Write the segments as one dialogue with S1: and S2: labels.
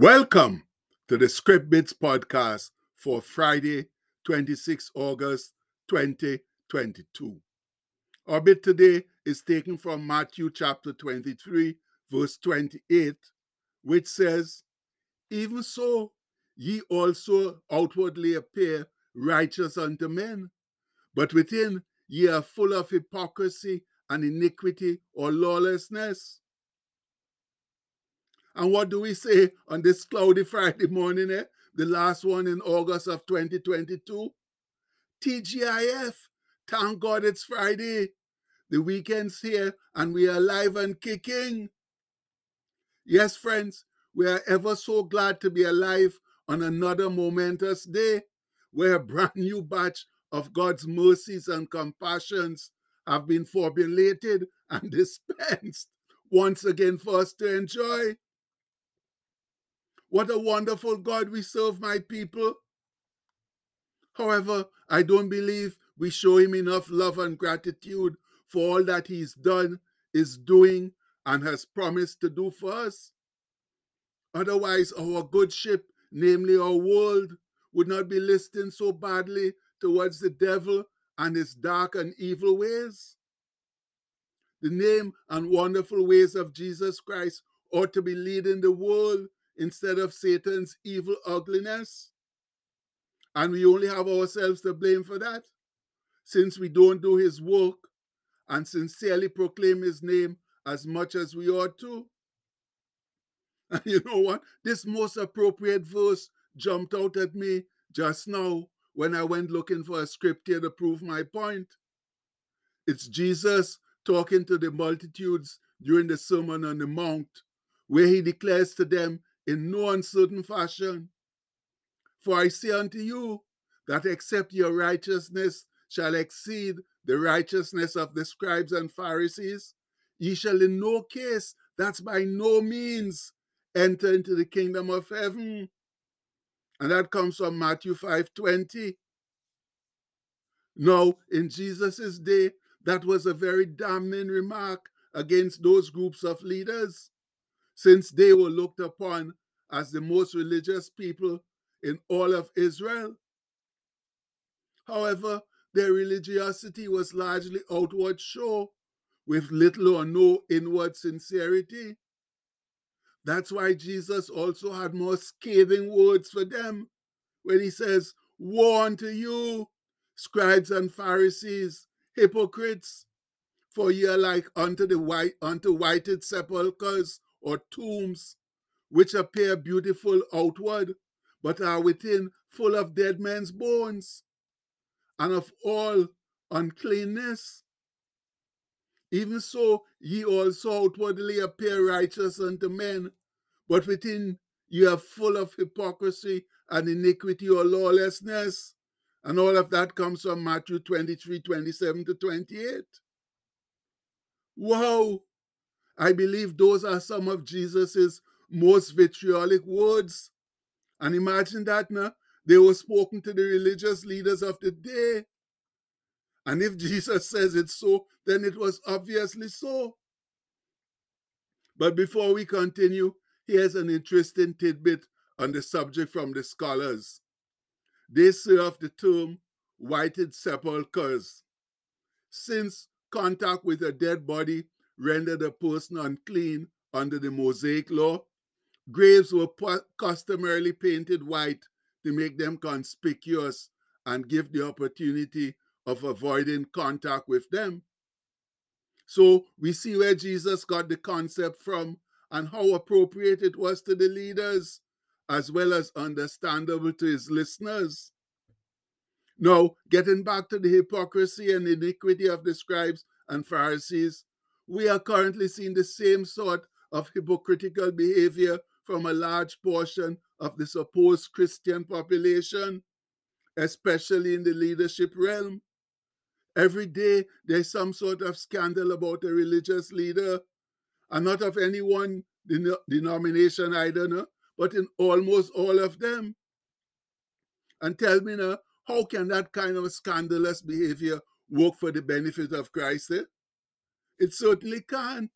S1: Welcome to the Script Bits podcast for Friday, 26 August 2022. Our bit today is taken from Matthew chapter 23, verse 28, which says, Even so, ye also outwardly appear righteous unto men, but within ye are full of hypocrisy and iniquity or lawlessness. And what do we say on this cloudy Friday morning, eh? the last one in August of 2022? TGIF. Thank God it's Friday. The weekend's here and we are alive and kicking. Yes, friends, we are ever so glad to be alive on another momentous day where a brand new batch of God's mercies and compassions have been formulated and dispensed once again for us to enjoy. What a wonderful God we serve, my people. However, I don't believe we show him enough love and gratitude for all that he's done, is doing, and has promised to do for us. Otherwise, our good ship, namely our world, would not be listing so badly towards the devil and his dark and evil ways. The name and wonderful ways of Jesus Christ ought to be leading the world instead of Satan's evil ugliness. And we only have ourselves to blame for that, since we don't do his work and sincerely proclaim his name as much as we ought to. And you know what? This most appropriate verse jumped out at me just now when I went looking for a scripture to prove my point. It's Jesus talking to the multitudes during the Sermon on the Mount, where he declares to them in no uncertain fashion. For I say unto you that except your righteousness shall exceed the righteousness of the scribes and Pharisees, ye shall in no case, that's by no means, enter into the kingdom of heaven. And that comes from Matthew 5 20. Now, in Jesus' day, that was a very damning remark against those groups of leaders since they were looked upon as the most religious people in all of Israel. However, their religiosity was largely outward show with little or no inward sincerity. That's why Jesus also had more scathing words for them when he says, Woe unto you, scribes and Pharisees, hypocrites, for ye are like unto the white unto whited sepulchres or tombs, which appear beautiful outward, but are within full of dead men's bones, and of all uncleanness. Even so, ye also outwardly appear righteous unto men, but within ye are full of hypocrisy and iniquity or lawlessness. And all of that comes from Matthew 23 27 to 28. Wow! I believe those are some of Jesus's most vitriolic words. And imagine that now. They were spoken to the religious leaders of the day. And if Jesus says it's so, then it was obviously so. But before we continue, here's an interesting tidbit on the subject from the scholars. They say of the term whited sepulchres. Since contact with a dead body rendered a person unclean under the Mosaic law. Graves were customarily painted white to make them conspicuous and give the opportunity of avoiding contact with them. So we see where Jesus got the concept from and how appropriate it was to the leaders, as well as understandable to his listeners. Now, getting back to the hypocrisy and iniquity of the scribes and Pharisees, we are currently seeing the same sort of hypocritical behavior from a large portion of the supposed Christian population, especially in the leadership realm. Every day there's some sort of scandal about a religious leader, and not of any one denomination I don't know, but in almost all of them. And tell me now, how can that kind of scandalous behavior work for the benefit of Christ? Eh? It certainly can't.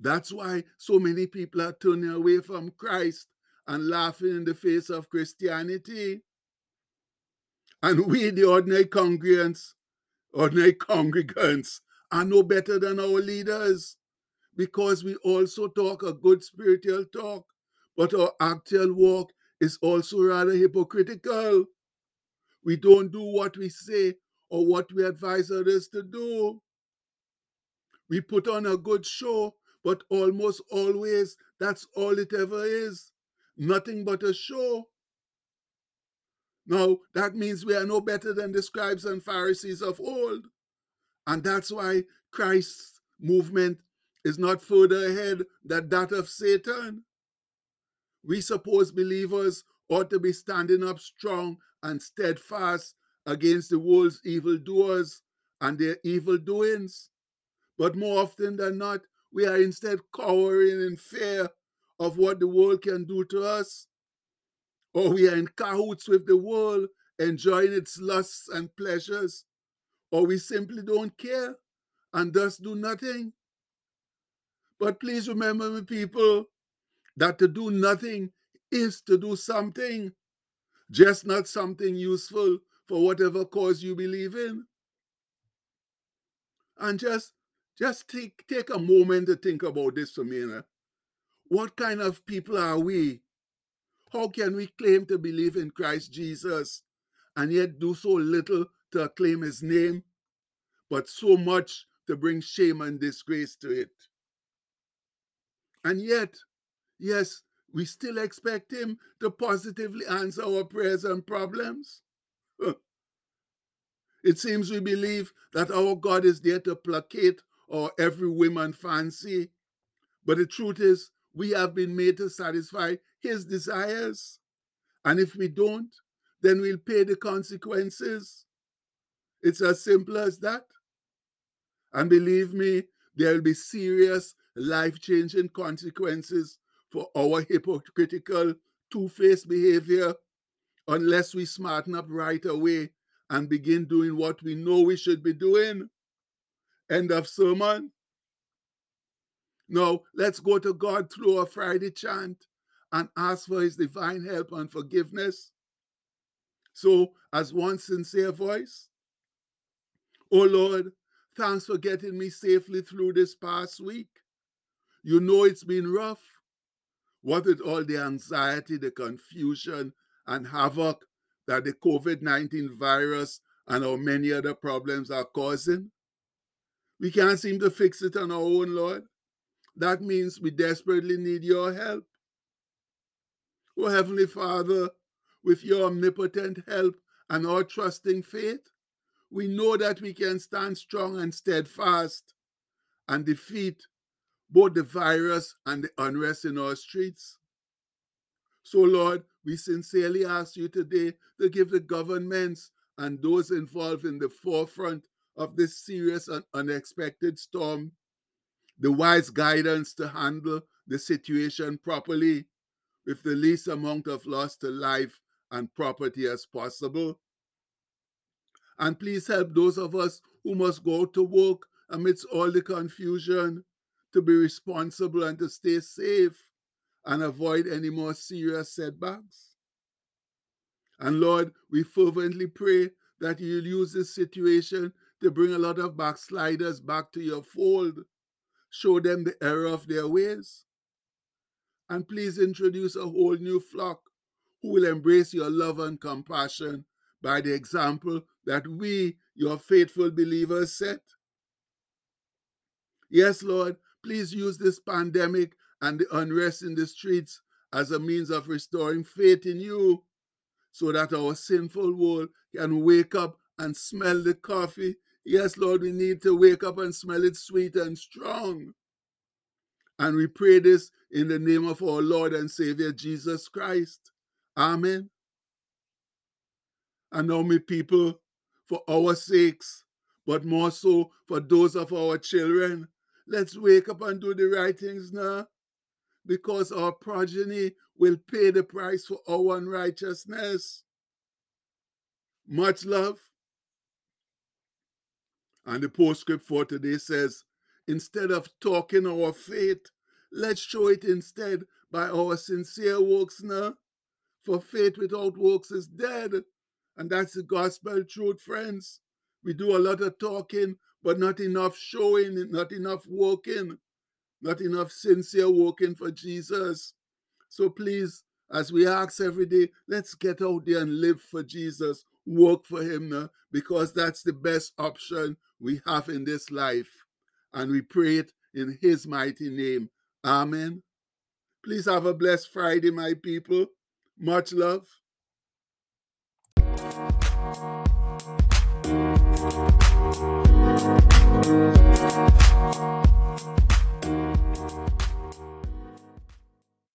S1: That's why so many people are turning away from Christ and laughing in the face of Christianity. And we, the ordinary congregants, ordinary congregants, are no better than our leaders because we also talk a good spiritual talk, but our actual walk is also rather hypocritical. We don't do what we say or what we advise others to do. We put on a good show, but almost always that's all it ever is nothing but a show. Now, that means we are no better than the scribes and Pharisees of old. And that's why Christ's movement is not further ahead than that of Satan. We suppose believers ought to be standing up strong and steadfast against the world's evildoers and their evil doings. But more often than not, we are instead cowering in fear of what the world can do to us. Or we are in cahoots with the world, enjoying its lusts and pleasures. Or we simply don't care and thus do nothing. But please remember, me people, that to do nothing is to do something, just not something useful for whatever cause you believe in. And just just take take a moment to think about this. Now. What kind of people are we? How can we claim to believe in Christ Jesus and yet do so little to acclaim his name, but so much to bring shame and disgrace to it? And yet, yes, we still expect him to positively answer our prayers and problems. It seems we believe that our God is there to placate our every woman fancy. But the truth is, we have been made to satisfy his desires. And if we don't, then we'll pay the consequences. It's as simple as that. And believe me, there will be serious life changing consequences for our hypocritical, two faced behavior unless we smarten up right away and begin doing what we know we should be doing. End of sermon. Now, let's go to God through a Friday chant and ask for his divine help and forgiveness. So, as one sincere voice, Oh Lord, thanks for getting me safely through this past week. You know it's been rough. What with all the anxiety, the confusion, and havoc that the COVID 19 virus and our many other problems are causing. We can't seem to fix it on our own, Lord. That means we desperately need your help. Oh, Heavenly Father, with your omnipotent help and our trusting faith, we know that we can stand strong and steadfast and defeat both the virus and the unrest in our streets. So, Lord, we sincerely ask you today to give the governments and those involved in the forefront of this serious and unexpected storm the wise guidance to handle the situation properly with the least amount of loss to life and property as possible. And please help those of us who must go to work amidst all the confusion to be responsible and to stay safe and avoid any more serious setbacks. And Lord, we fervently pray that you'll use this situation to bring a lot of backsliders back to your fold show them the error of their ways. And please introduce a whole new flock who will embrace your love and compassion by the example that we, your faithful believers, set. Yes, Lord, please use this pandemic and the unrest in the streets as a means of restoring faith in you so that our sinful world can wake up and smell the coffee Yes, Lord, we need to wake up and smell it sweet and strong. And we pray this in the name of our Lord and Savior Jesus Christ. Amen. And now, my people, for our sakes, but more so for those of our children, let's wake up and do the right things now, because our progeny will pay the price for our unrighteousness. Much love. And the postscript for today says, instead of talking our faith, Let's show it instead by our sincere works now. For faith without works is dead. And that's the gospel truth, friends. We do a lot of talking, but not enough showing, not enough working, not enough sincere working for Jesus. So please, as we ask every day, let's get out there and live for Jesus, work for Him now, because that's the best option we have in this life. And we pray it in His mighty name. Amen. Please have a blessed Friday, my people. Much love.